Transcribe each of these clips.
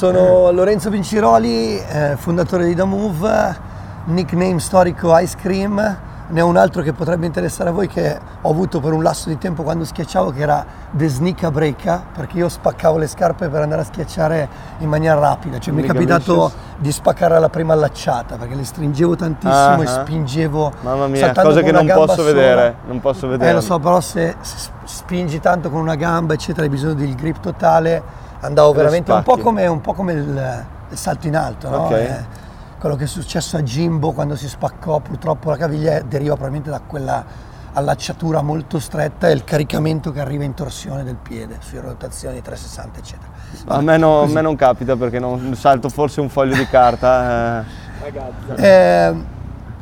Sono Lorenzo Vinciroli, eh, fondatore di The Move, nickname storico Ice Cream. Ne ho un altro che potrebbe interessare a voi che ho avuto per un lasso di tempo quando schiacciavo che era The Sneaker Breaker perché io spaccavo le scarpe per andare a schiacciare in maniera rapida. Cioè mi è capitato di spaccare alla prima allacciata perché le stringevo tantissimo Ah, e ah. spingevo. Mamma mia, con che non posso vedere, non posso vedere. Eh lo so, però se, se spingi tanto con una gamba, eccetera, hai bisogno del grip totale, andavo veramente un po' come, un po' come il, il salto in alto, no? Ok. Eh, quello che è successo a Jimbo quando si spaccò, purtroppo la caviglia deriva probabilmente da quella allacciatura molto stretta e il caricamento che arriva in torsione del piede, sulle rotazioni 360, eccetera. A me, no- a me non capita perché non salto forse un foglio di carta. Eh,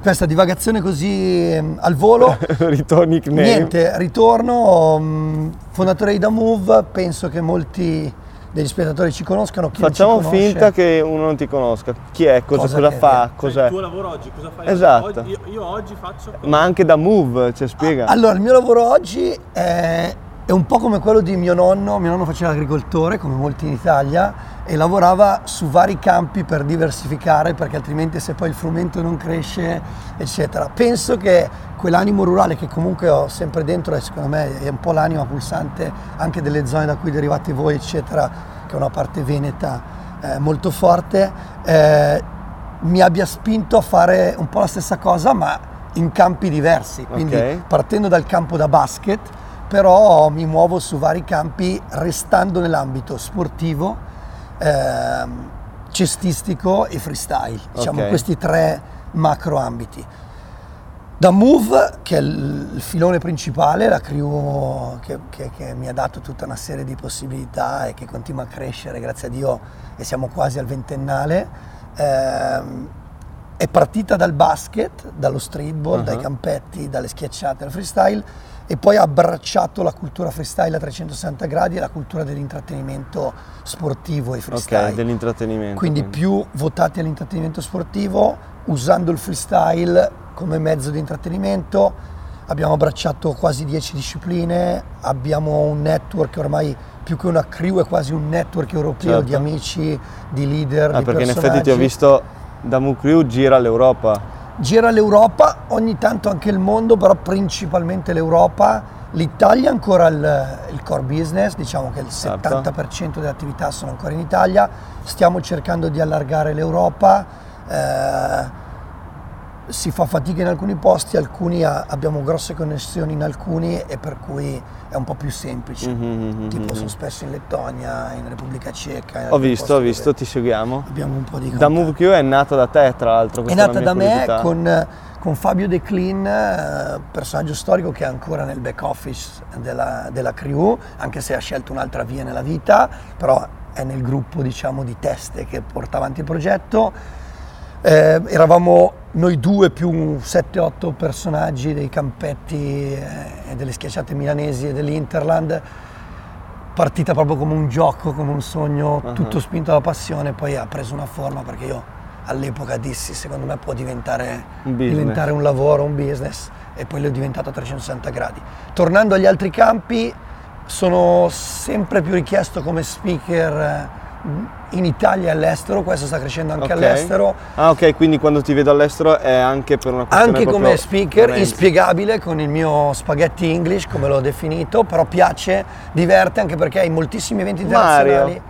questa divagazione così ehm, al volo. eh. Ritorni nickname. Niente, ritorno, mh, fondatore di Da Move, penso che molti degli spettatori ci conoscano. Chi Facciamo conosce- finta che uno non ti conosca. Chi è? Cosa, Cosa cosa fa? Cioè, il Cos'è? tuo lavoro oggi, cosa fai? Esatto. Oggi- io, io oggi faccio... Ma anche da Move, cioè spiega. Allora, il mio lavoro oggi è, è un po' come quello di mio nonno. Mio nonno faceva agricoltore, come molti in Italia, e lavorava su vari campi per diversificare, perché altrimenti se poi il frumento non cresce, eccetera. Penso che quell'animo rurale che comunque ho sempre dentro, e secondo me è un po' l'anima pulsante anche delle zone da cui derivate voi, eccetera, che è una parte veneta eh, molto forte, eh, mi abbia spinto a fare un po' la stessa cosa, ma in campi diversi. Quindi Ok. partendo dal campo da basket, però mi muovo su vari campi restando nell'ambito sportivo, ehm, cestistico e freestyle, diciamo Ok. questi tre macro ambiti. Da Move, che è il, il filone principale, la crew che, che- che mi ha dato tutta una serie di possibilità e che continua a crescere, grazie a Dio, e siamo quasi al ventennale, ehm, è partita dal basket, dallo streetball, Uh-huh. dai campetti, dalle schiacciate, dal freestyle e poi ha abbracciato la cultura freestyle a 360 gradi e la cultura dell'intrattenimento sportivo e freestyle. ok, dell'intrattenimento. Quindi più votati all'intrattenimento sportivo, usando il freestyle come mezzo di intrattenimento. Abbiamo abbracciato quasi 10 discipline, abbiamo un network ormai più che una crew, è quasi un network europeo Certo. di amici, di leader, Ah, di perché in effetti ti ho visto da Crew gira l'Europa. Gira l'Europa, ogni tanto anche il mondo, però principalmente l'Europa. L'Italia è ancora il, il core business, diciamo che il Certo. 70% delle attività sono ancora in Italia. Stiamo cercando di allargare l'Europa. eh, si fa fatica in alcuni posti, alcuni ha- abbiamo grosse connessioni in alcuni e per cui è un po' più semplice. Mhm, Tipo mhm, sono spesso in Lettonia, in Repubblica Ceca. in Ho visto, ho visto, ti seguiamo. Abbiamo un po' di Da contatti. Move Crew è nata da te, tra l'altro. È nata da me con, con Fabio De Clean, eh, personaggio storico che è ancora nel back office della, della crew, anche se ha scelto un'altra via nella vita, però è nel gruppo diciamo, di teste che porta avanti il progetto. Eh, eravamo noi due più 7-8 personaggi dei campetti eh, e delle schiacciate milanesi e dell'Interland partita proprio come un gioco, come un sogno, Ah. tutto spinto dalla passione, poi ha preso una forma perché io all'epoca dissi secondo me può diventare Un diventare un lavoro, un business e poi l'ho diventato a 360 gradi. Tornando agli altri campi, sono sempre più richiesto come speaker eh, in Italia e all'estero, questo sta crescendo anche Ok. all'estero, Ah, ok, quindi quando ti vedo all'estero è anche per una questione anche come speaker, veramente- inspiegabile con il mio spaghetti English, come l'ho definito, però piace, diverte anche perché in moltissimi eventi Mario. internazionali,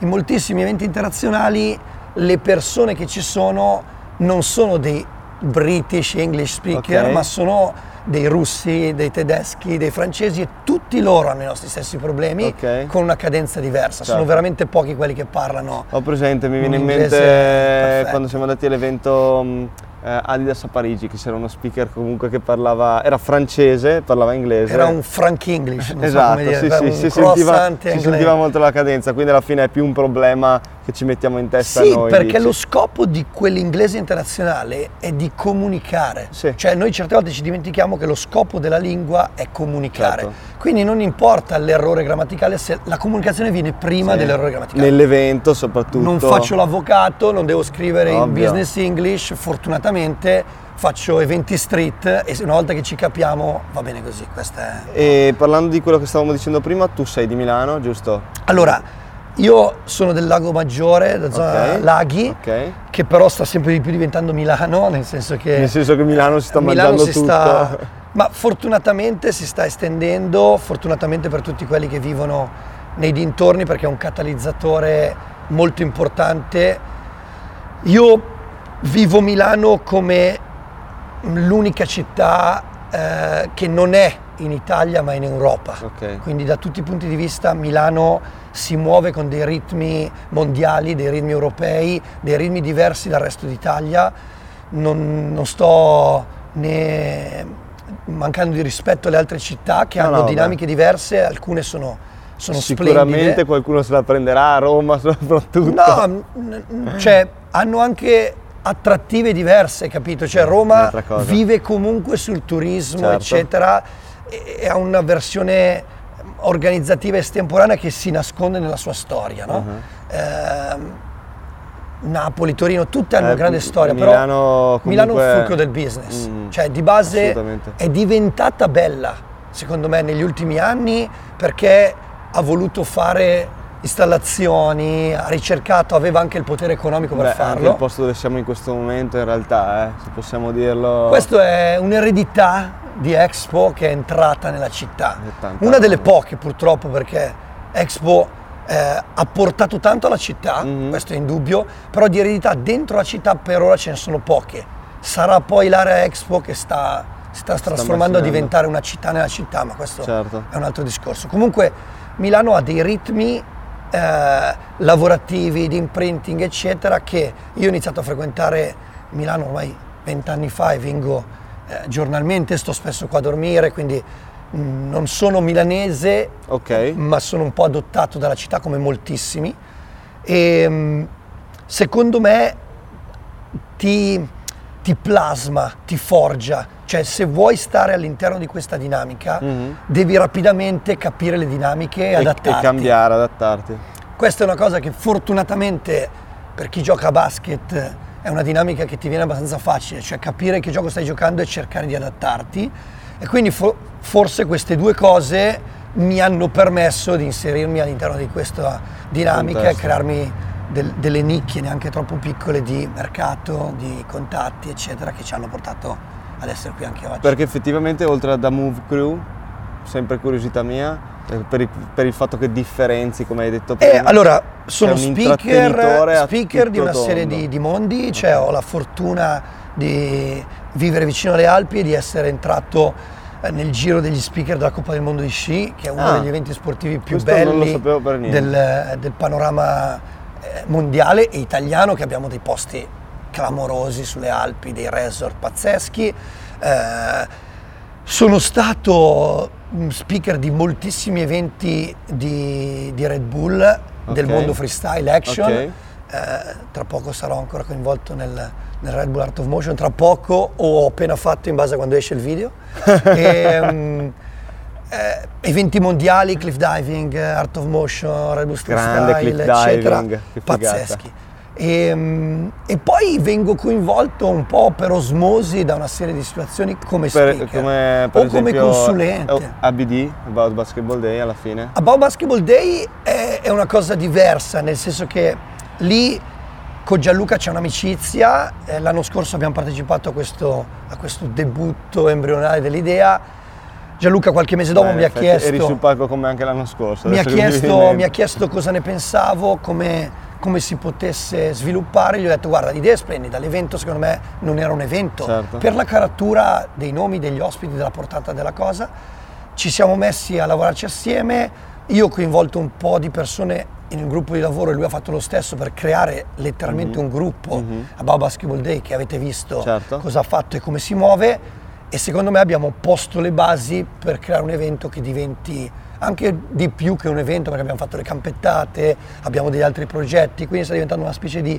in moltissimi eventi internazionali le persone che ci sono non sono dei British English speaker, Ok. ma sono dei russi, dei tedeschi, dei francesi e tutti loro hanno i nostri stessi problemi Ok. con una cadenza diversa. Sono Certo. veramente pochi quelli che parlano Ho presente, mi viene in mente perfetto. quando siamo andati all'evento mh, eh, Adidas a Parigi, che c'era uno speaker comunque che parlava, era francese, parlava inglese. Era un Frank English, non so esatto, come dire, sì, sì, si, sentiva, si sentiva molto la cadenza, quindi alla fine è più un problema che ci mettiamo in testa Sì, noi. perché dici. lo scopo di quell'inglese internazionale è di comunicare. Sì. Cioè noi certe volte ci dimentichiamo che lo scopo della lingua è comunicare. Certo. Quindi non importa l'errore grammaticale se la comunicazione viene prima Sì. dell'errore grammaticale. Nell'evento soprattutto. Non faccio l'avvocato, non devo scrivere in Ovvio. business English, fortunatamente faccio eventi street e una volta che ci capiamo va bene così. Questa è... E parlando di quello che stavamo dicendo prima, tu sei di Milano, giusto? Allora, Io sono del Lago Maggiore, da zona Ok, Laghi, ok. che però sta sempre di più diventando Milano, nel senso che... Nel senso che Milano si sta Milano mangiando si tutto. sta- ma fortunatamente si sta estendendo, fortunatamente per tutti quelli che vivono nei dintorni perché è un catalizzatore molto importante. Io vivo Milano come l'unica città eh, che non è in Italia ma in Europa. Ok. Quindi da tutti i punti di vista Milano si muove con dei ritmi mondiali, dei ritmi europei, dei ritmi diversi dal resto d'Italia. Non, non sto né mancando di rispetto alle altre città che No, hanno no, beh. dinamiche diverse, alcune sono, sono Sicuramente splendide. qualcuno se la prenderà a Roma soprattutto. No, cioè hanno anche attrattive diverse, capito? Cioè Roma Un'altra cosa. vive comunque sul turismo, Certo. eccetera, e ha una versione organizzativa estemporanea che si nasconde nella sua storia, no? Uh-huh. Ehm, Napoli, Torino, tutte hanno Eh, una grande storia, Milano però Milano è un fulcro del business, Mm, cioè di base è diventata bella, secondo me, negli ultimi anni perché ha voluto fare installazioni, ha ricercato, aveva anche il potere economico per Beh, anche farlo. il posto dove siamo in questo momento in realtà, eh, se possiamo dirlo. Questo è un'eredità di Expo che è entrata nella città. Una delle poche purtroppo perché Expo eh, ha portato tanto alla città, Mhm. questo è indubbio, però di eredità dentro la città per ora ce ne sono poche. Sarà poi l'area Expo che sta, si sta trasformando a diventare una città nella città, ma questo Certo. è un altro discorso. Comunque Milano ha dei ritmi eh, lavorativi, di imprinting, eccetera, che io ho iniziato a frequentare Milano ormai vent'anni fa e vengo eh, giornalmente, sto spesso qua a dormire, quindi mh, non sono milanese, Ok. ma sono un po' adottato dalla città come moltissimi. E mh, secondo me ti, ti plasma, ti forgia. Cioè, se vuoi stare all'interno di questa dinamica, Mhm. devi rapidamente capire le dinamiche e, E, adattarti. e cambiare, adattarti. Questa è una cosa che fortunatamente per chi gioca a basket è una dinamica che ti viene abbastanza facile, cioè capire che gioco stai giocando e cercare di adattarti. E quindi fo- forse queste due cose mi hanno permesso di inserirmi all'interno di questa dinamica e Contesto. crearmi del- delle nicchie neanche troppo piccole di mercato, di contatti, eccetera, che ci hanno portato ad essere qui anche oggi. Perché effettivamente oltre a da Move Crew, sempre curiosità mia, eh, per il, per il fatto che differenzi, come hai detto prima. Eh, allora, sono speaker, speaker di una serie tondo. di, di mondi, cioè ho la fortuna di vivere vicino alle Alpi e di essere entrato eh, nel giro degli speaker della Coppa del Mondo di sci, che è uno Ah, degli eventi sportivi più belli del, del panorama mondiale e italiano, che abbiamo dei posti clamorosi sulle Alpi, dei resort pazzeschi. Eh, sono stato un speaker di moltissimi eventi di, di Red Bull, del Ok. mondo freestyle action. Ok. Eh, tra poco sarò ancora coinvolto nel, nel Red Bull Art of Motion, tra poco o ho appena fatto in base a quando esce il video. E, eh, eventi mondiali, cliff diving, eh, Art of Motion, Red Bull Grande cliff eccetera, diving, pazzeschi. E, mm, e poi vengo coinvolto un po' per osmosi da una serie di situazioni come Per- speaker come, per o come esempio, consulente. eh, ABD, About Basketball Day alla fine. About Basketball Day è, è una cosa diversa, nel senso che lì con Gianluca c'è un'amicizia, eh, l'anno scorso abbiamo partecipato a questo, a questo debutto embrionale dell'idea, Gianluca qualche mese dopo Beh, mi ha effetti Eri chiesto... sul palco come anche l'anno scorso. mi ha, chiesto, mi ha chiesto cosa ne pensavo, come, come si potesse sviluppare, gli ho detto guarda l'idea è splendida, l'evento secondo me non era un evento, Certo. per la caratura dei nomi degli ospiti, della portata della cosa, ci siamo messi a lavorarci assieme, io ho coinvolto un po' di persone in un gruppo di lavoro e lui ha fatto lo stesso per creare letteralmente un gruppo Mhm. a Bao Basketball Day che avete visto Certo. cosa ha fatto e come si muove e secondo me abbiamo posto le basi per creare un evento che diventi anche di più che un evento perché abbiamo fatto le campettate, abbiamo degli altri progetti, quindi sta diventando una specie di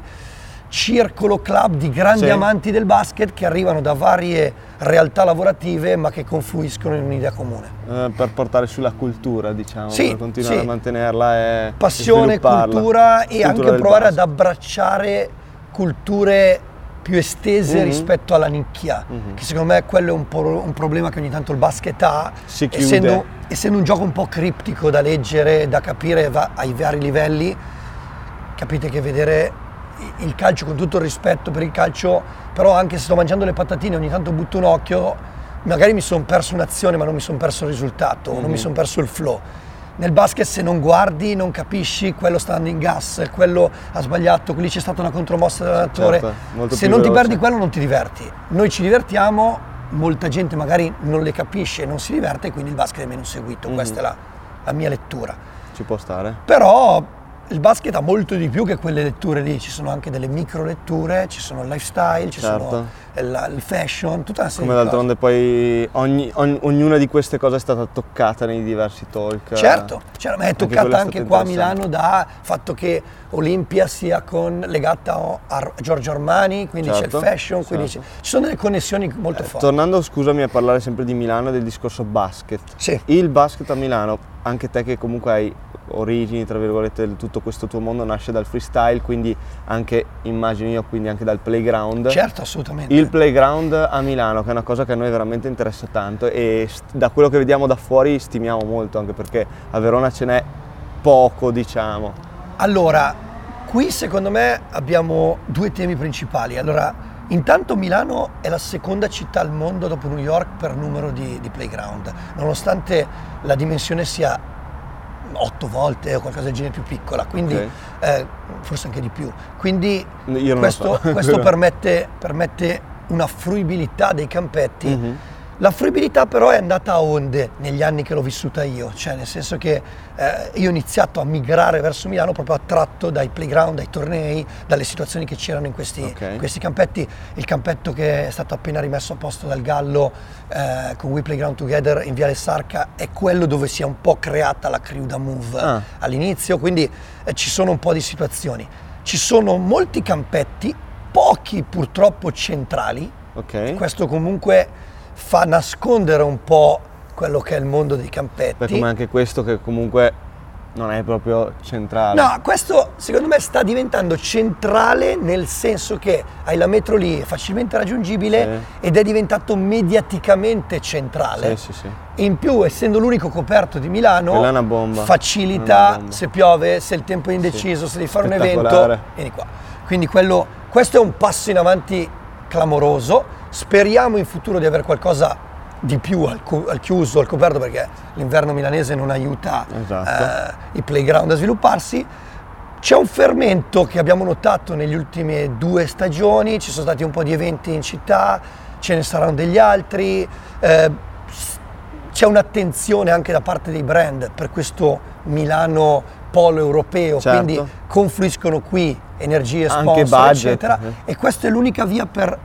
circolo club di grandi Sì. amanti del basket che arrivano da varie realtà lavorative ma che confluiscono in un'idea comune. Eh, per portare sulla cultura, diciamo, Sì, per continuare sì. a mantenerla e Passione, cultura e Cultura anche provare ad basket. abbracciare culture più estese Mhm. rispetto alla nicchia, Mhm. che secondo me quello è un, po' un problema che ogni tanto il basket ha, essendo, essendo un gioco un po' criptico da leggere, da capire va- ai vari livelli, capite che vedere il calcio con tutto il rispetto per il calcio, però anche se sto mangiando le patatine ogni tanto butto un occhio, magari mi sono perso un'azione ma non mi sono perso il risultato, non mi sono perso il flow. Nel basket se non guardi, non capisci, quello sta andando in gas, quello ha sbagliato, lì c'è stata una contromossa dell'allenatore. Certo, se non ti veloce. perdi quello non ti diverti. Noi ci divertiamo, molta gente magari non le capisce e non si diverte, quindi il basket è meno seguito. Questa è la, la mia lettura. Ci può stare. Però il basket ha molto di più che quelle letture lì, ci sono anche delle micro letture, ci sono il lifestyle, ci Certo. sono il, il fashion, tutta una serie Come di d'altronde poi ogni- ogn- ognuna di queste cose è stata toccata nei diversi talk. cose. Certo, cioè, ma è Anche toccata anche stato qua a. Milano da fatto che Olimpia sia con, legata a, Giorgio Armani, quindi c'è Certo, il fashion, quindi certo. c'è- ci sono delle connessioni molto forti. Tornando, scusami, a parlare sempre di Milano e del discorso basket. Sì. Il basket a Milano, anche te che comunque hai origini, tra virgolette, tutto questo tuo mondo nasce dal freestyle, quindi anche, immagino io, quindi anche dal playground. Certo, assolutamente. Il playground a Milano, che è una cosa che a noi veramente interessa tanto e da quello che vediamo da fuori stimiamo molto, anche perché a Verona ce n'è poco, diciamo. Allora, qui secondo me abbiamo due temi principali. Allora, intanto Milano è la seconda città al mondo dopo New York per numero di, di playground, nonostante la dimensione sia otto volte o qualcosa del genere più piccola, quindi Ok. eh, forse anche di più. Quindi questo, so. questo permette, permette una fruibilità dei campetti. Mhm. La fruibilità però è andata a onde negli anni che l'ho vissuta io, cioè nel senso che eh, io ho iniziato a migrare verso Milano proprio attratto dai playground, dai tornei, dalle situazioni che c'erano in questi, Ok. in questi campetti. Il campetto che è stato appena rimesso a posto dal Gallo eh, con We Playground Together in Viale Sarca è quello dove si è un po' creata la crew da move Ah. all'inizio, quindi eh, ci sono un po' di situazioni. Ci sono molti campetti, pochi purtroppo centrali, Ok? questo comunque fa nascondere un po' quello che è il mondo dei campetti. Beh, come anche questo che comunque non è proprio centrale. No, questo secondo me sta diventando centrale nel senso che hai la metro lì, facilmente raggiungibile ed è diventato mediaticamente centrale. Sì, sì, sì. In più, essendo l'unico coperto di Milano, Quella è una bomba. facilita se piove, se il tempo è indeciso, se devi fare un evento, vieni qua. Quindi quello, questo è un passo in avanti clamoroso. Speriamo in futuro di avere qualcosa di più al, cu- al chiuso, al coperto, perché l'inverno milanese non aiuta Esatto. eh, i playground a svilupparsi. C'è un fermento che abbiamo notato negli ultime due stagioni, ci sono stati un po' di eventi in città, ce ne saranno degli altri, eh, c'è un'attenzione anche da parte dei brand per questo Milano polo europeo, Certo. quindi confluiscono qui energie, sponsor, budget. eccetera, e questa è l'unica via per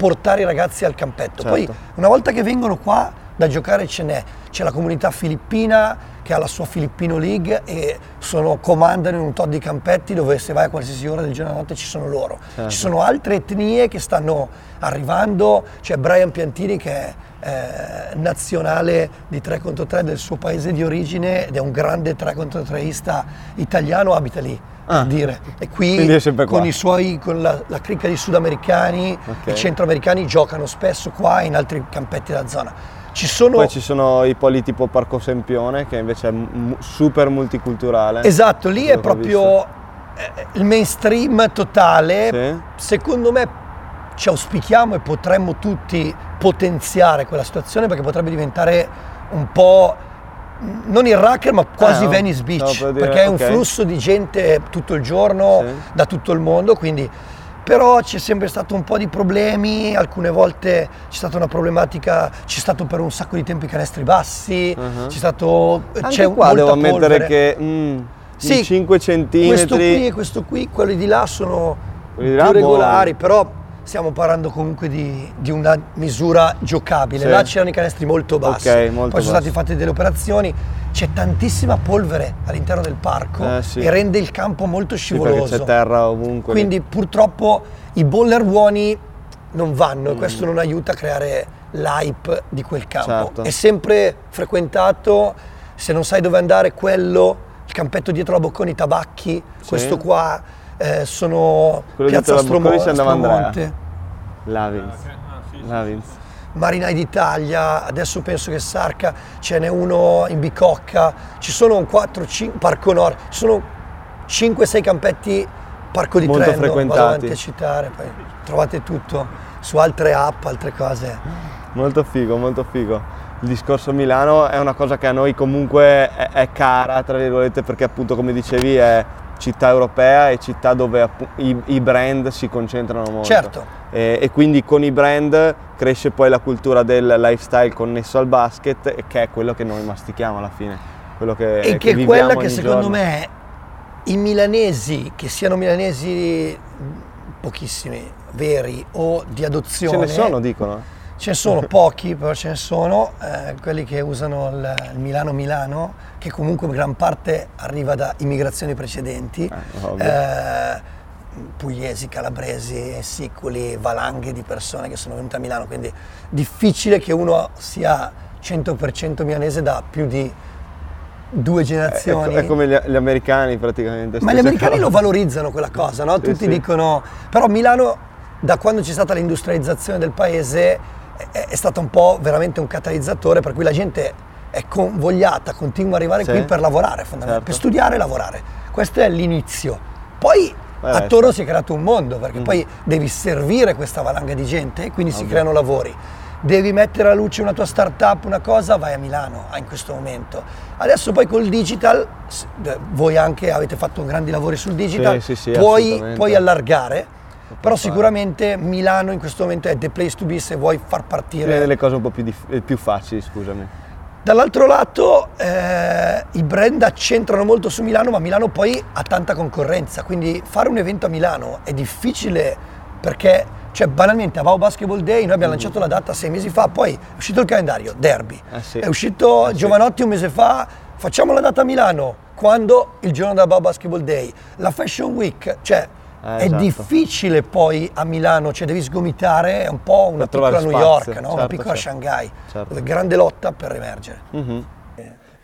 portare i ragazzi al campetto. Poi Certo. una volta che vengono qua da giocare ce n'è, c'è la comunità filippina che ha la sua Filippino League e sono, comandano in un tot di campetti dove se vai a qualsiasi ora del giorno e notte ci sono loro. Certo. Ci sono altre etnie che stanno arrivando, c'è Brian Piantini che è eh, nazionale di 3 contro 3 del suo paese di origine ed è un grande 3 contro 3ista italiano, abita lì. Ah. dire. E qui con i suoi, con la, la cricca di sudamericani Ok. e centroamericani giocano spesso qua e in altri campetti della zona. Ci sono Poi ci sono i poli tipo Parco Sempione, che invece è mu- super multiculturale. Esatto, lì è proprio eh, il mainstream totale. Sì. Secondo me ci auspichiamo e potremmo tutti potenziare quella situazione perché potrebbe diventare un po' non il racker ma quasi Eh, no, Venice Beach per dire, perché è un ok. flusso di gente tutto il giorno Sì. da tutto il mondo quindi però c'è sempre stato un po' di problemi, alcune volte c'è stata una problematica, c'è stato per un sacco di tempo i canestri bassi, Uh-huh. c'è stato Anche c'è qua devo ammettere polvere. che mm, Sì, in 5 centimetri Questo qui e questo qui, quelli di là sono più regolari, buoni. però stiamo parlando comunque di, di una misura giocabile. Sì. Là c'erano i canestri molto bassi, Ok, molto poi sono bassi. state fatte delle operazioni, c'è tantissima polvere all'interno del parco Eh, sì. e rende il campo molto Sì, scivoloso. c'è terra ovunque. lì. Quindi purtroppo i boller buoni non Mm. vanno e questo non aiuta a creare l'hype di quel campo. Certo. È sempre frequentato, se non sai dove andare, quello, il campetto dietro la Bocconi, i tabacchi, Sì. questo qua, eh, sono Quello Piazza dietro la Stromo- Bocconi ci andava Andrea. Stromonte, Lavins. Ah, sì, sì. Lavins. Marinai d'Italia, adesso penso che Sarca ce n'è uno in Bicocca, ci sono un 4, 5, Parco Nord, ci sono 5-6 campetti Parco di molto Trento, vado frequentati. avanti a citare, poi trovate tutto su altre app, altre cose. Molto figo, molto figo. Il discorso Milano è una cosa che a noi comunque è, è cara, tra virgolette, perché appunto come dicevi è città europea e città dove i, i brand si concentrano molto. Certo. E, e quindi con i brand cresce poi la cultura del lifestyle connesso al basket e che è quello che noi mastichiamo alla fine. Quello che, e che è viviamo quella che secondo giorno. me i milanesi, che siano milanesi pochissimi, veri o di adozione, Ce ne sono, dicono. Ce ne sono pochi, però ce ne sono, eh, quelli che usano il, il Milano-Milano, che comunque gran parte arriva da immigrazioni precedenti, Eh, ovvio. eh, pugliesi, calabresi, siculi, valanghe di persone che sono venute a Milano, quindi difficile che uno sia 100% milanese da più di due È, generazioni. è come gli, gli americani praticamente. Ma gli americani cosa. lo valorizzano quella cosa, no? Sì, Tutti sì. dicono, però Milano da quando c'è stata l'industrializzazione del paese è, è stata un po' veramente un catalizzatore per cui la gente è convogliata, continua ad arrivare Sì. qui per lavorare, fondamentalmente, Certo. per studiare e lavorare. Questo è l'inizio. Poi Beh, attorno certo. si è creato un mondo, perché poi devi servire questa valanga di gente e quindi si Ovvio. creano lavori. Devi mettere alla luce una tua startup, una cosa, vai a Milano ah, in questo momento. Adesso poi col digital, voi anche avete fatto grandi lavori sul digital, Sì, sì, sì, puoi, puoi allargare, però fare. sicuramente Milano in questo momento è the place to be se vuoi far partire. delle cose un po' più, dif- eh, più facili, scusami. Dall'altro lato eh, i brand accentrano molto su Milano, ma Milano poi ha tanta concorrenza, quindi fare un evento a Milano è difficile perché, cioè banalmente a Vau Basketball Day noi abbiamo lanciato la data sei mesi fa, poi è uscito il calendario, derby, Eh sì. è uscito sì. Giovanotti un mese fa, facciamo la data a Milano, quando? Il giorno della Vau Basketball Day, la Fashion Week, cioè Eh, è esatto. difficile poi a Milano, cioè devi sgomitare, è un po' una Per piccola New York, no? una certo, piccola certo. Shanghai, Certo. grande lotta per emergere. Mhm.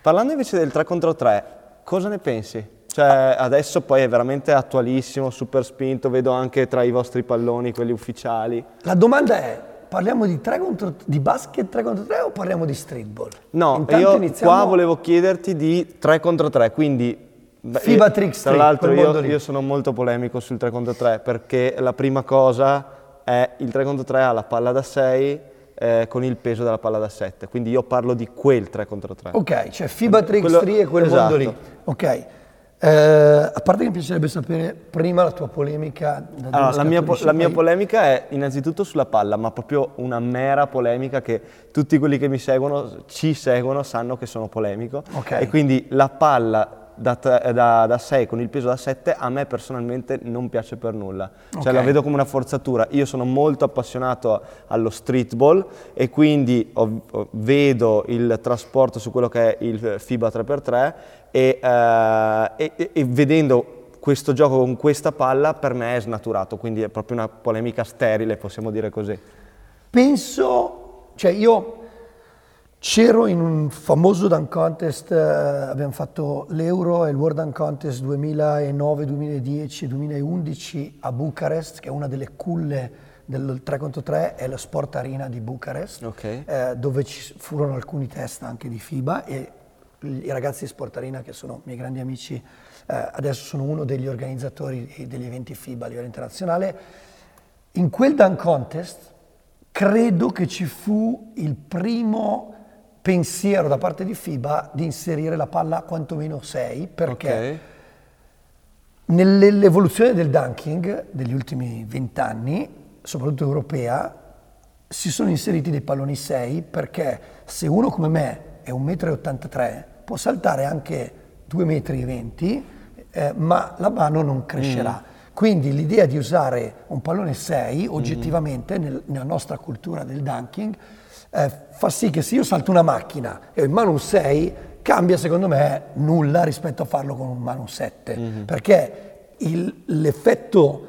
Parlando invece del 3 contro 3, cosa ne pensi? Cioè, adesso poi è veramente attualissimo, super spinto, vedo anche tra i vostri palloni, quelli ufficiali. La domanda è, parliamo di, 3 contro, di basket 3 contro 3 o parliamo di streetball? No, Intanto io iniziamo- qua volevo chiederti di 3 contro 3, quindi... beh, FIBA io- Trick Tra l'altro io, io sono molto polemico sul 3 contro 3 perché la prima cosa è il 3 contro 3 ha la palla da 6 eh, con il peso della palla da 7, quindi io parlo di quel 3 contro 3. Ok, cioè FIBA Trick Quello- 3 e quel esatto. mondo lì. Ok. Eh, a parte che mi piacerebbe sapere prima la tua polemica. Allora, la, mia, po- la mia polemica è innanzitutto sulla palla, ma proprio una mera polemica che tutti quelli che mi seguono, ci seguono, sanno che sono polemico. Ok. E quindi la palla da, tre- da, da 6 con il peso da 7 a me personalmente non piace per nulla. Cioè Ok. la vedo come una forzatura. Io sono molto appassionato allo streetball e quindi ho- ho- vedo il trasporto su quello che è il FIBA 3x3 e, eh, e- e vedendo questo gioco con questa palla per me è snaturato, quindi è proprio una polemica sterile, possiamo dire così. Penso, cioè io c'ero in un famoso dunk contest, eh, abbiamo fatto l'Euro e il World Dunk Contest 2009, 2010 2011 a Bucarest, che è una delle culle del 3 contro 3, è la Sport Arena di Bucarest, Ok. eh, dove ci furono alcuni test anche di FIBA e i ragazzi di Sport Arena, che sono miei grandi amici, eh, adesso sono uno degli organizzatori degli eventi FIBA a livello internazionale. In quel dunk contest credo che ci fu il primo pensiero da parte di FIBA di inserire la palla quantomeno 6 perché Ok. nell'evoluzione del dunking degli ultimi vent'anni, soprattutto europea, si sono inseriti dei palloni 6 perché se uno come me è 1,83 m può saltare anche 2,20 m, eh, ma la mano non crescerà. Quindi l'idea di usare un pallone 6 oggettivamente nel- nella nostra cultura del dunking eh, fa sì che se io salto una macchina e ho in mano un 6 cambia secondo me nulla rispetto a farlo con un mano un 7 perché il- l'effetto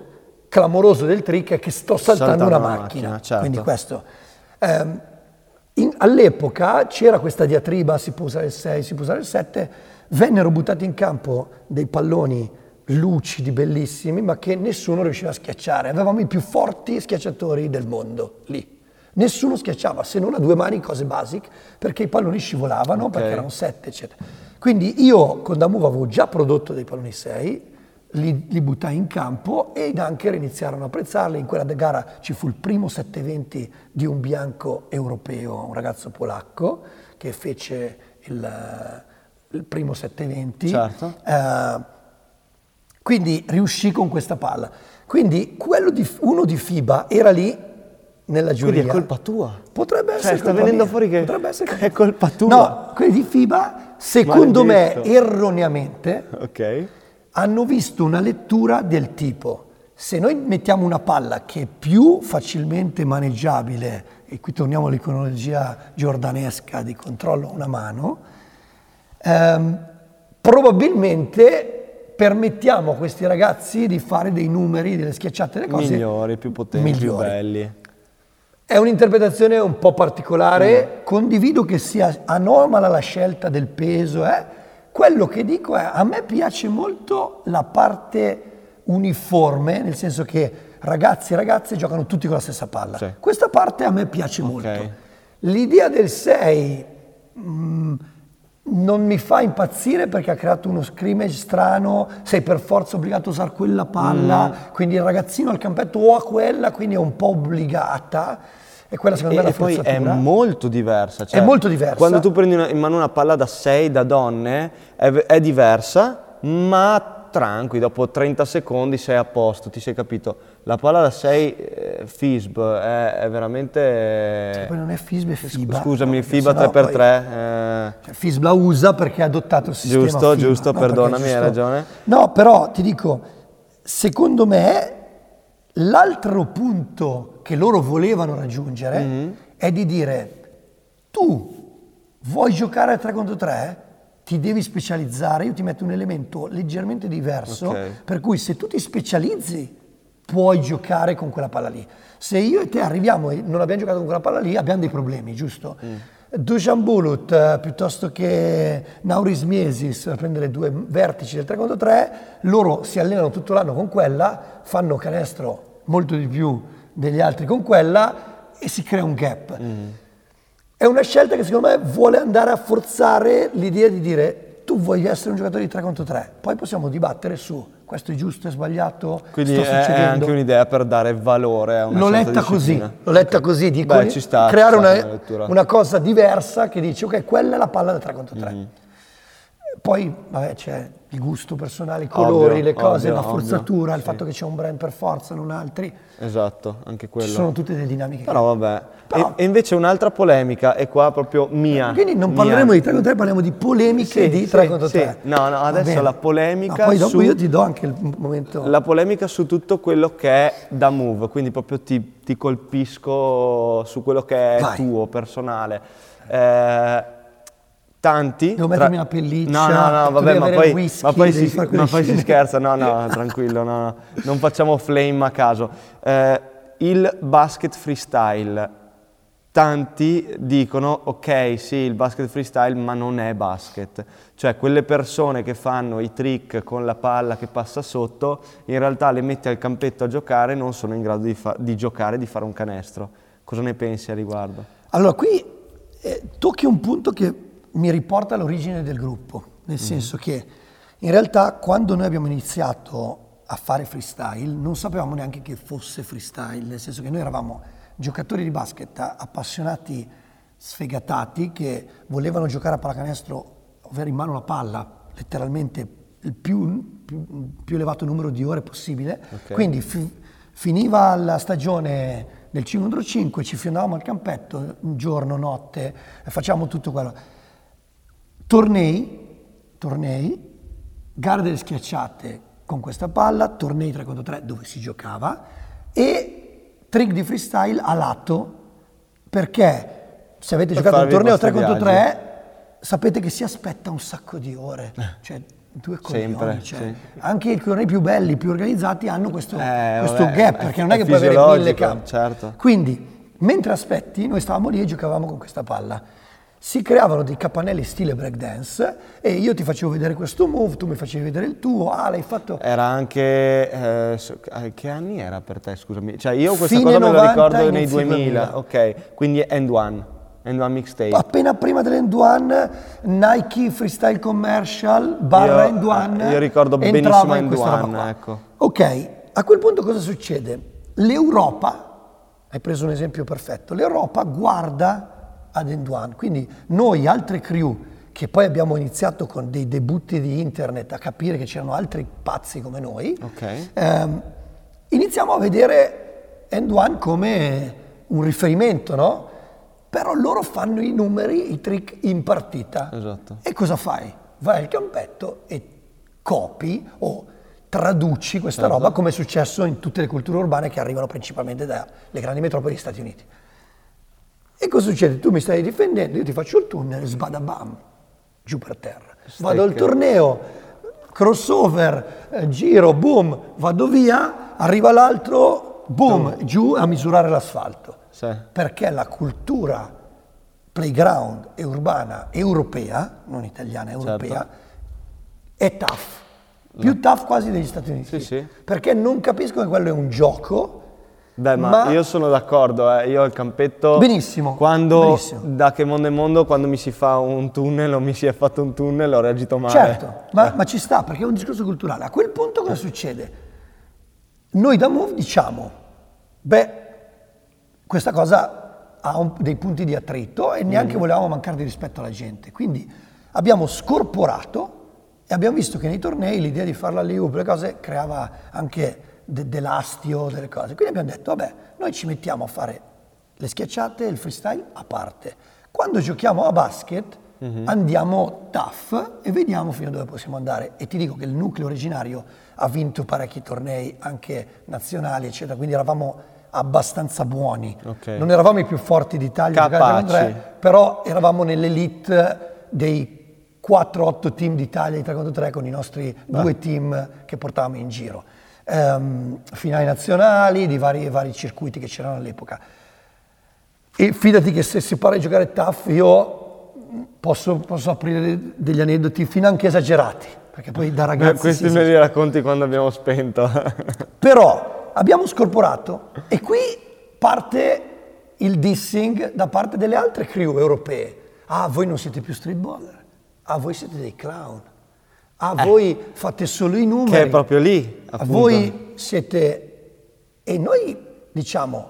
clamoroso del trick è che sto saltando, Saltando una una macchina, macchina, certo. quindi questo. Ehm, in- all'epoca c'era questa diatriba si può usare il 6 si può usare il 7 vennero buttati in campo dei palloni lucidi bellissimi ma che nessuno riusciva a schiacciare. Avevamo i più forti schiacciatori del mondo lì Nessuno schiacciava, se non a due mani, cose basic, perché i palloni scivolavano, Ok. perché erano 7, eccetera. Quindi io con Damuva avevo già prodotto dei palloni 6, li, li buttai in campo e i Dunker iniziarono a apprezzarli. In quella gara ci fu il primo 720 di un bianco europeo, un ragazzo polacco che fece il, il primo 720. Certo. Eh, quindi riuscì con questa palla. Quindi quello di, uno di FIBA era lì nella giuria. Quindi è colpa tua. Potrebbe Cioè, essere sta colpa venendo mia. fuori che- Potrebbe essere che è colpa tua. No, quelli di FIBA, secondo Maledetto. me, erroneamente, Ok. hanno visto una lettura del tipo se noi mettiamo una palla che è più facilmente maneggiabile, e qui torniamo all'iconologia giordanesca di controllo a una mano, ehm, probabilmente permettiamo a questi ragazzi di fare dei numeri, delle schiacciate, delle cose Migliori, più potenti, più migliori. belli. È un'interpretazione un po' particolare, condivido che sia anomala la scelta del peso, eh. quello che dico è a me piace molto la parte uniforme, nel senso che ragazzi e ragazze giocano tutti con la stessa palla. Sì. Questa parte a me piace molto. L'idea del 6 mm, non mi fa impazzire perché ha creato uno scrimmage strano, sei per forza obbligato a usare quella palla, Mm. quindi il ragazzino al campetto o ha quella, quindi è un po' obbligata. E quella secondo E, me è la poi è molto diversa. cioè, È molto diversa. Quando tu prendi una- in mano una palla da 6 da donne è, è diversa, ma tranqui, dopo 30 secondi sei a posto, ti sei capito. La palla da 6 eh, FISB è, è veramente... Poi non è FISB, è FIBA. Scusami, no, FIBA sennò 3x3. poi- eh, Cioè, FISB la usa perché ha adottato il sistema Giusto, FIBA, giusto, no? Perdonami, è hai ragione. No, però ti dico, secondo me l'altro punto che loro volevano raggiungere Mm-hmm. è di dire tu vuoi giocare a 3 contro 3? Ti devi specializzare, io ti metto un elemento leggermente diverso, Ok. per cui se tu ti specializzi puoi giocare con quella palla lì. Se io e te arriviamo e non abbiamo giocato con quella palla lì, abbiamo dei problemi, giusto? Dusan Bulut eh, piuttosto che Nauris Miesis a prendere due vertici del 3 contro 3, loro si allenano tutto l'anno con quella, fanno canestro molto di più degli altri con quella e si crea un gap. È una scelta che secondo me vuole andare a forzare l'idea di dire tu vuoi essere un giocatore di 3 contro 3, poi possiamo dibattere su questo è giusto, è sbagliato, Quindi è, anche un'idea per dare valore a una L'ho letta così, l'ho letta così, dico Beh, sta, creare una, una cosa diversa che dice ok, quella è la palla da 3 contro 3. Mm-hmm. Poi vabbè, c'è il gusto personale, i colori, Ovvio, le cose, ovvio, la ovvio, forzatura, il sì. fatto che c'è un brand per forza, non altri. Esatto, anche quello. Ci sono tutte delle dinamiche. che- Però vabbè. Però- E, e invece un'altra polemica, e qua proprio mia. Quindi non mia. parleremo di 3 contro 3, parliamo di polemiche Sì, di sì, 3 contro sì. 3. No, no, adesso la polemica No, poi dopo su- io ti do anche il momento. La polemica su tutto quello che è da move, quindi proprio ti, ti colpisco su quello che è Vai. tuo, personale. Eh, tanti. Devo mettermi una pelliccia, No, no, no, vabbè, ma poi, whisky, ma poi, si, ma poi si scherza, no, no, tranquillo, no, no, non facciamo flame a caso. Eh, il basket freestyle. Tanti dicono, ok, sì, il basket freestyle, ma non è basket. Cioè, quelle persone che fanno i trick con la palla che passa sotto, in realtà le metti al campetto a giocare e non sono in grado di, fa- di giocare, di fare un canestro. Cosa ne pensi a riguardo? Allora, qui eh, tocchi un punto che mi riporta all'origine del gruppo, nel senso che in realtà quando noi abbiamo iniziato a fare freestyle non sapevamo neanche che fosse freestyle, nel senso che noi eravamo giocatori di basket appassionati, sfegatati, che volevano giocare a pallacanestro, avere in mano la palla, letteralmente il più, più- più elevato numero di ore possibile. Ok. Quindi fi- finiva la stagione del 5 contro 5, ci fiondavamo al campetto, giorno, notte, facciamo tutto quello. Tornei, tornei, gare delle schiacciate con questa palla, tornei 3 contro 3 dove si giocava e trick di freestyle a lato perché se avete Per giocato un torneo 3 vostri contro viaggi. 3 sapete che si aspetta un sacco di ore, cioè due coglioni, cioè, sì. anche i tornei più belli, più organizzati hanno questo, Eh, questo vabbè, gap è- perché non è è che puoi avere mille campi. certo. Quindi, mentre aspetti, noi stavamo lì e giocavamo con questa palla. Si creavano dei capannelli stile breakdance e io ti facevo vedere questo move, tu mi facevi vedere il tuo, ah l'hai fatto... Era anche... eh, che anni era per te, scusami? Cioè io questa Fine cosa me lo 90, ricordo nei inizi 2000, 2000. ok, quindi end one. And One Mixtape. appena prima dell'End One, Nike Freestyle Commercial, barra Io- End One, io ricordo benissimo End One, ecco. Ok, a quel punto cosa succede? L'Europa, hai preso un esempio perfetto, l'Europa guarda ad End One, quindi noi altre crew che poi abbiamo iniziato con dei debutti di internet a capire che c'erano altri pazzi come noi, Ok. ehm, iniziamo a vedere End One come un riferimento, no? Però loro fanno i numeri, i trick in partita. Esatto. E cosa fai? Vai al campetto e copi o traduci questa Certo. roba come è successo in tutte le culture urbane che arrivano principalmente dalle grandi metropoli degli Stati Uniti. E cosa succede? Tu mi stai difendendo, io ti faccio il tunnel, sbadabam, giù per terra. Vado al torneo, crossover, eh, giro, boom, vado via, arriva l'altro, boom, giù a misurare l'asfalto. Sì. Perché la cultura playground e urbana europea, non italiana, europea, Certo. è tough. Più tough quasi degli Stati Uniti. Sì, sì. Perché non capiscono che quello è un gioco. Beh, ma, Ma- io sono d'accordo, eh. io al campetto... Benissimo, Quando, benissimo. da che mondo è mondo, quando mi si fa un tunnel o mi si è fatto un tunnel, ho reagito male. Certo, ma, ma ci sta perché è un discorso culturale. A quel punto cosa succede? Noi da Move diciamo, beh, questa cosa ha un- dei punti di attrito e neanche volevamo mancare di rispetto alla gente. Quindi abbiamo scorporato e abbiamo visto che nei tornei l'idea di farla lì, le cose, creava anche de- dell'astio, delle cose. Quindi abbiamo detto, vabbè, noi ci mettiamo a fare le schiacciate e il freestyle a parte. Quando giochiamo a basket andiamo tough e vediamo fino a dove possiamo andare. E ti dico che il nucleo originario ha vinto parecchi tornei, anche nazionali, eccetera, quindi eravamo abbastanza buoni. Ok. Non eravamo i più forti d'Italia, Capaci. 3 però eravamo nell'elite dei 4-8 team d'Italia di 3 contro 3 con i nostri due team che portavamo in giro. Ehm, finali nazionali di vari, vari circuiti che c'erano all'epoca. E fidati che se si parla di giocare tough io posso, posso aprire degli aneddoti fino anche esagerati, perché poi da Beh, ragazzi... questi si me li racconti quando abbiamo spento. però abbiamo scorporato e qui parte il dissing da parte delle altre crew europee. Ah, voi non siete più streetballer. Ah, voi siete dei clown. Ah, voi fate solo i numeri. che è proprio lì, Ah, appunto. voi siete... E noi diciamo,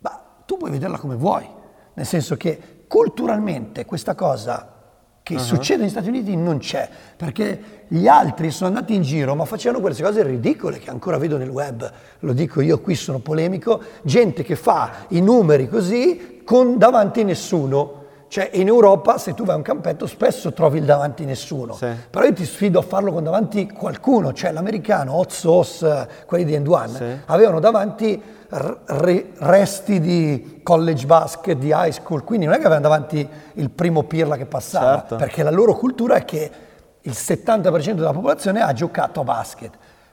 ma tu puoi vederla come vuoi, nel senso che culturalmente questa cosa che succede negli Stati Uniti non c'è, perché gli altri sono andati in giro ma facevano quelle cose ridicole che ancora vedo nel web, lo dico io qui sono polemico, gente che fa i numeri così con davanti nessuno. Cioè in Europa se tu vai a un campetto spesso trovi il davanti nessuno, Sì. però io ti sfido a farlo con davanti qualcuno, cioè l'americano, Hot Sauce, quelli di End One, Sì. avevano davanti re- resti di college basket, di high school, quindi non è che avevano davanti il primo pirla che passava, Certo. perché la loro cultura è che il 70% della popolazione ha giocato a basket.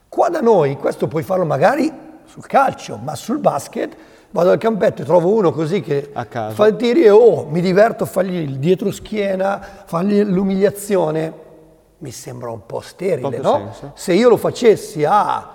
Qua da noi questo puoi farlo magari sul calcio, ma sul basket vado al campetto e trovo uno così che fa il tiri e oh, mi diverto a fargli il dietro schiena, fargli l'umiliazione. Mi sembra un po' sterile, no? senso. Se io lo facessi a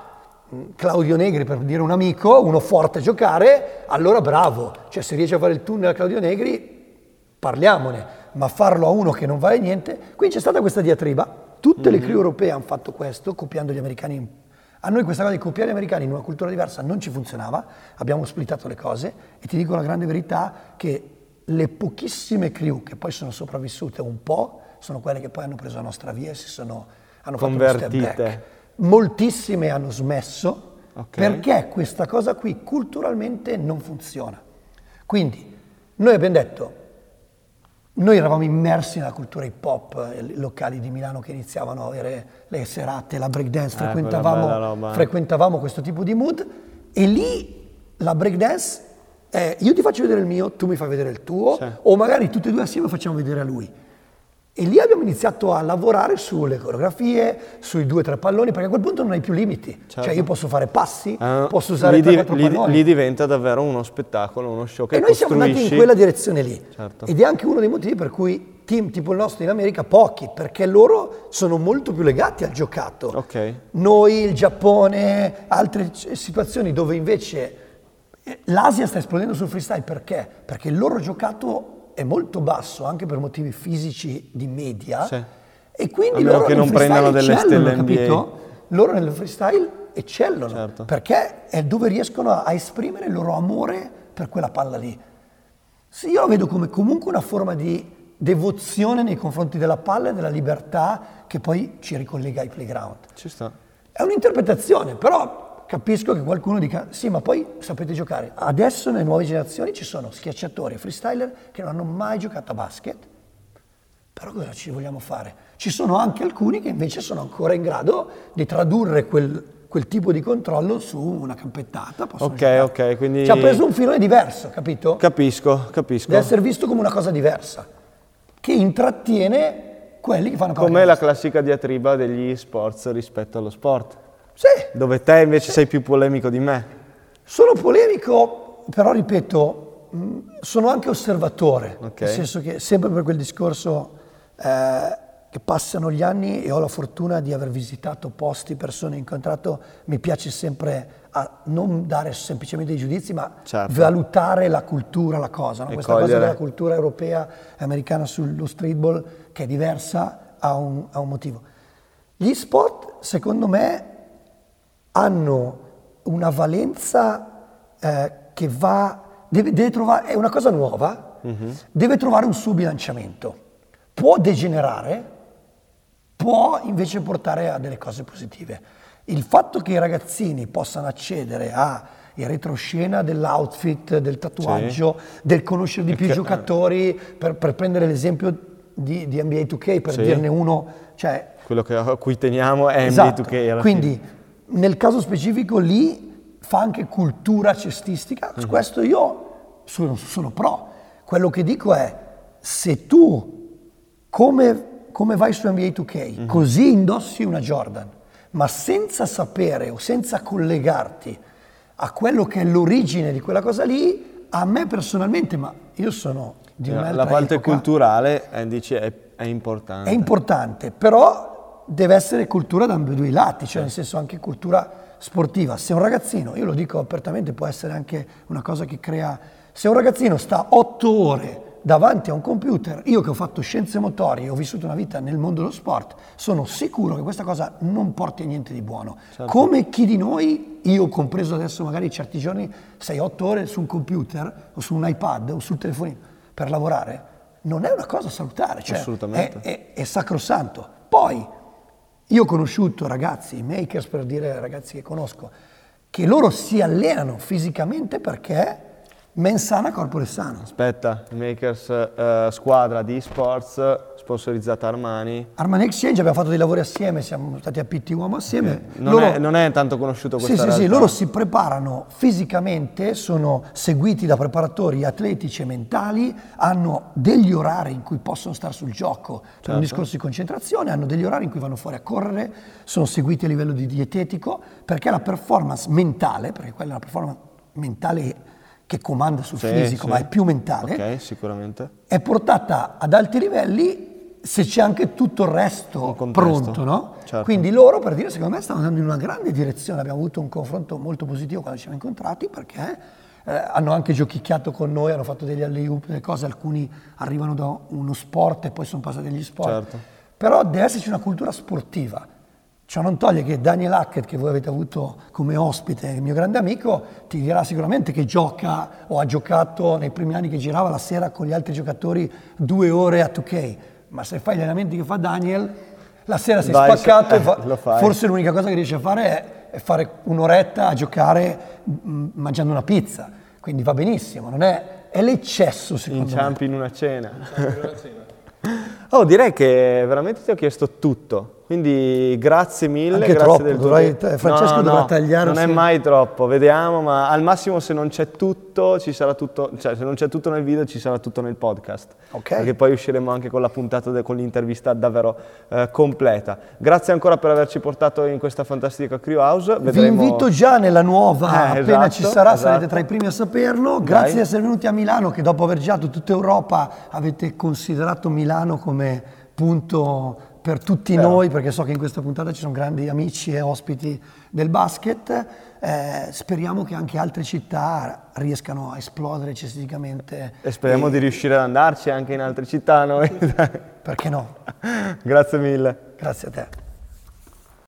mh, Claudio Negri, per dire un amico, uno forte a giocare, allora bravo. Cioè se riesce a fare il tunnel a Claudio Negri, parliamone. Ma farlo a uno che non vale niente... Quindi c'è stata questa diatriba. Tutte le crew europee hanno fatto questo, copiando gli americani. A noi questa cosa di copiare gli americani in una cultura diversa non ci funzionava, abbiamo splittato le cose e ti dico la grande verità che le pochissime crew che poi sono sopravvissute un po' sono quelle che poi hanno preso la nostra via e si sono hanno fatto uno step Convertite. back. Moltissime hanno smesso Ok. perché questa cosa qui culturalmente non funziona. Quindi noi abbiamo detto, noi eravamo immersi nella cultura hip hop, eh, locali di Milano che iniziavano a avere le serate, la breakdance, Eh, frequentavamo, roba. frequentavamo questo tipo di mood e lì la breakdance è io ti faccio vedere il mio, tu mi fai vedere il tuo Sì. o magari tutti e due assieme facciamo vedere a lui. E lì abbiamo iniziato a lavorare sulle coreografie, sui due o tre palloni, perché a quel punto non hai più limiti. Certo. Cioè io posso fare passi, Eh, posso usare lì, tre quattro lì- palloni. lì diventa davvero uno spettacolo, uno show che E noi siamo andati in quella direzione lì. Certo. Ed è anche uno dei motivi per cui team tipo il nostro in America, pochi, perché loro sono molto più legati al giocato. Ok. Noi, il Giappone, altre situazioni dove invece Eh, L'Asia sta esplodendo sul freestyle perché? Perché il loro giocato è molto basso anche per motivi fisici di media Sì. e quindi loro che nel non prendano freestyle delle eccellono, stelle NBA. capito? Loro nel freestyle eccellono Certo. perché è dove riescono a, a esprimere il loro amore per quella palla lì. Sì, io lo vedo come comunque una forma di devozione nei confronti della palla e della libertà che poi ci ricollega ai playground. Ci sta. È un'interpretazione, però capisco che qualcuno dica sì, ma poi sapete giocare. Adesso nelle nuove generazioni ci sono schiacciatori e freestyler che non hanno mai giocato a basket, però cosa ci vogliamo fare? Ci sono anche alcuni che invece sono ancora in grado di tradurre quel, quel tipo di controllo su una campettata. Ok, giocare. ok, quindi- Ci ha preso un filone diverso, capito? Capisco, capisco. Deve essere visto come una cosa diversa, che intrattiene quelli che fanno Com'è la classica diatriba degli sports rispetto allo sport? Sì, Dove te invece sei più polemico di me. Sono polemico, però ripeto, mh, sono anche osservatore, Ok. nel senso che sempre per quel discorso eh, che passano gli anni e ho la fortuna di aver visitato posti, persone, incontrato, mi piace sempre a non dare semplicemente dei giudizi, ma Certo. valutare la cultura, la cosa. no? Questa cosa cogliere- della cultura europea e americana sullo streetball, che è diversa, ha un, ha un motivo. Gli sport, secondo me, hanno una valenza eh, che va, deve, deve trovare, è una cosa nuova, deve trovare un suo bilanciamento. Può degenerare, può invece portare a delle cose positive. Il fatto che i ragazzini possano accedere a il retroscena dell'outfit, del tatuaggio, del conoscere di più i Che- giocatori, per, per prendere l'esempio di, di NBA 2K, per Sì. dirne uno, cioè Quello che- a cui teniamo è Esatto. NBA 2K alla Quindi nel caso specifico lì fa anche cultura cestistica, Mhm. su questo io sono, sono pro. Quello che dico è se tu come, come vai su NBA 2K Mhm. così indossi una Jordan, ma senza sapere o senza collegarti a quello che è l'origine di quella cosa lì, a me personalmente, ma io sono di fine. un'altra La parte epoca, culturale eh, dici, è, è importante. è importante, però deve essere cultura da ambedue i lati, cioè nel senso anche cultura sportiva. Se un ragazzino, io lo dico apertamente, può essere anche una cosa che crea... Se un ragazzino sta otto ore davanti a un computer, io che ho fatto scienze motorie, ho vissuto una vita nel mondo dello sport, sono sicuro che questa cosa non porti a niente di buono. Come chi di noi, io compreso adesso magari certi giorni, 6-8 ore su un computer o su un iPad o sul telefonino per lavorare, non è una cosa salutare, cioè Assolutamente. è- è, è sacrosanto. Poi io ho conosciuto ragazzi, makers per dire ragazzi che conosco, che loro si allenano fisicamente perché mens sana corpore sano. Aspetta, Makers eh, squadra di sports sponsorizzata Armani. Armani Exchange abbiamo fatto dei lavori assieme, siamo stati a PT Uomo assieme. Non, Loro- è, non è tanto conosciuto Sì, questa sì, sì, realtà. loro si preparano fisicamente, sono seguiti da preparatori atletici e mentali, hanno degli orari in cui possono stare sul gioco per Certo. un discorso di concentrazione, hanno degli orari in cui vanno fuori a correre, sono seguiti a livello di dietetico, perché la performance mentale, perché quella è una performance mentale che comanda sul Sì, fisico, sì. ma è più mentale, Ok, sicuramente. è portata ad alti livelli se c'è anche tutto il resto pronto, no? Certo. Quindi loro, per dire, secondo me stanno andando in una grande direzione. Abbiamo avuto un confronto molto positivo quando ci siamo incontrati perché eh, hanno anche giochicchiato con noi, hanno fatto degli alley-oop, delle cose, alcuni arrivano da uno sport e poi sono passati agli sport. Certo. Però deve esserci una cultura sportiva. Ciò non toglie che Daniel Hackett, che voi avete avuto come ospite, il mio grande amico, ti dirà sicuramente che gioca o ha giocato nei primi anni che girava la sera con gli altri giocatori due ore a 2K. Ma se fai gli allenamenti che fa Daniel, la sera sei Vai, spaccato eh, e fa- lo fai. forse l'unica cosa che riesci a fare è, fare un'oretta a giocare mm, mangiando una pizza. Quindi va benissimo, non è, è l'eccesso secondo me. Inciampi in una cena. Oh, direi che veramente ti ho chiesto tutto. Quindi grazie mille. Anche grazie troppo, del tuo dovrai- tempo. Francesco dovrà tagliare Non è se- mai troppo, vediamo, ma al massimo se non c'è tutto, ci sarà tutto, cioè se non c'è tutto nel video, ci sarà tutto nel podcast. Ok. Perché poi usciremo anche con la puntata, de- con l'intervista davvero eh, completa. Grazie ancora per averci portato in questa fantastica Crew House. Vi Vedremo... invito già nella nuova, Eh, appena esatto, ci sarà, sarete esatto. tra i primi a saperlo. Grazie Dai. di essere venuti a Milano, che dopo aver girato tutta Europa avete considerato Milano come punto per tutti Vero. noi, perché so che in questa puntata ci sono grandi amici e ospiti del basket. Eh, speriamo che anche altre città riescano a esplodere eccessivamente. E speriamo di riuscire ad andarci anche in altre città noi. Perché no? Grazie mille. Grazie a te.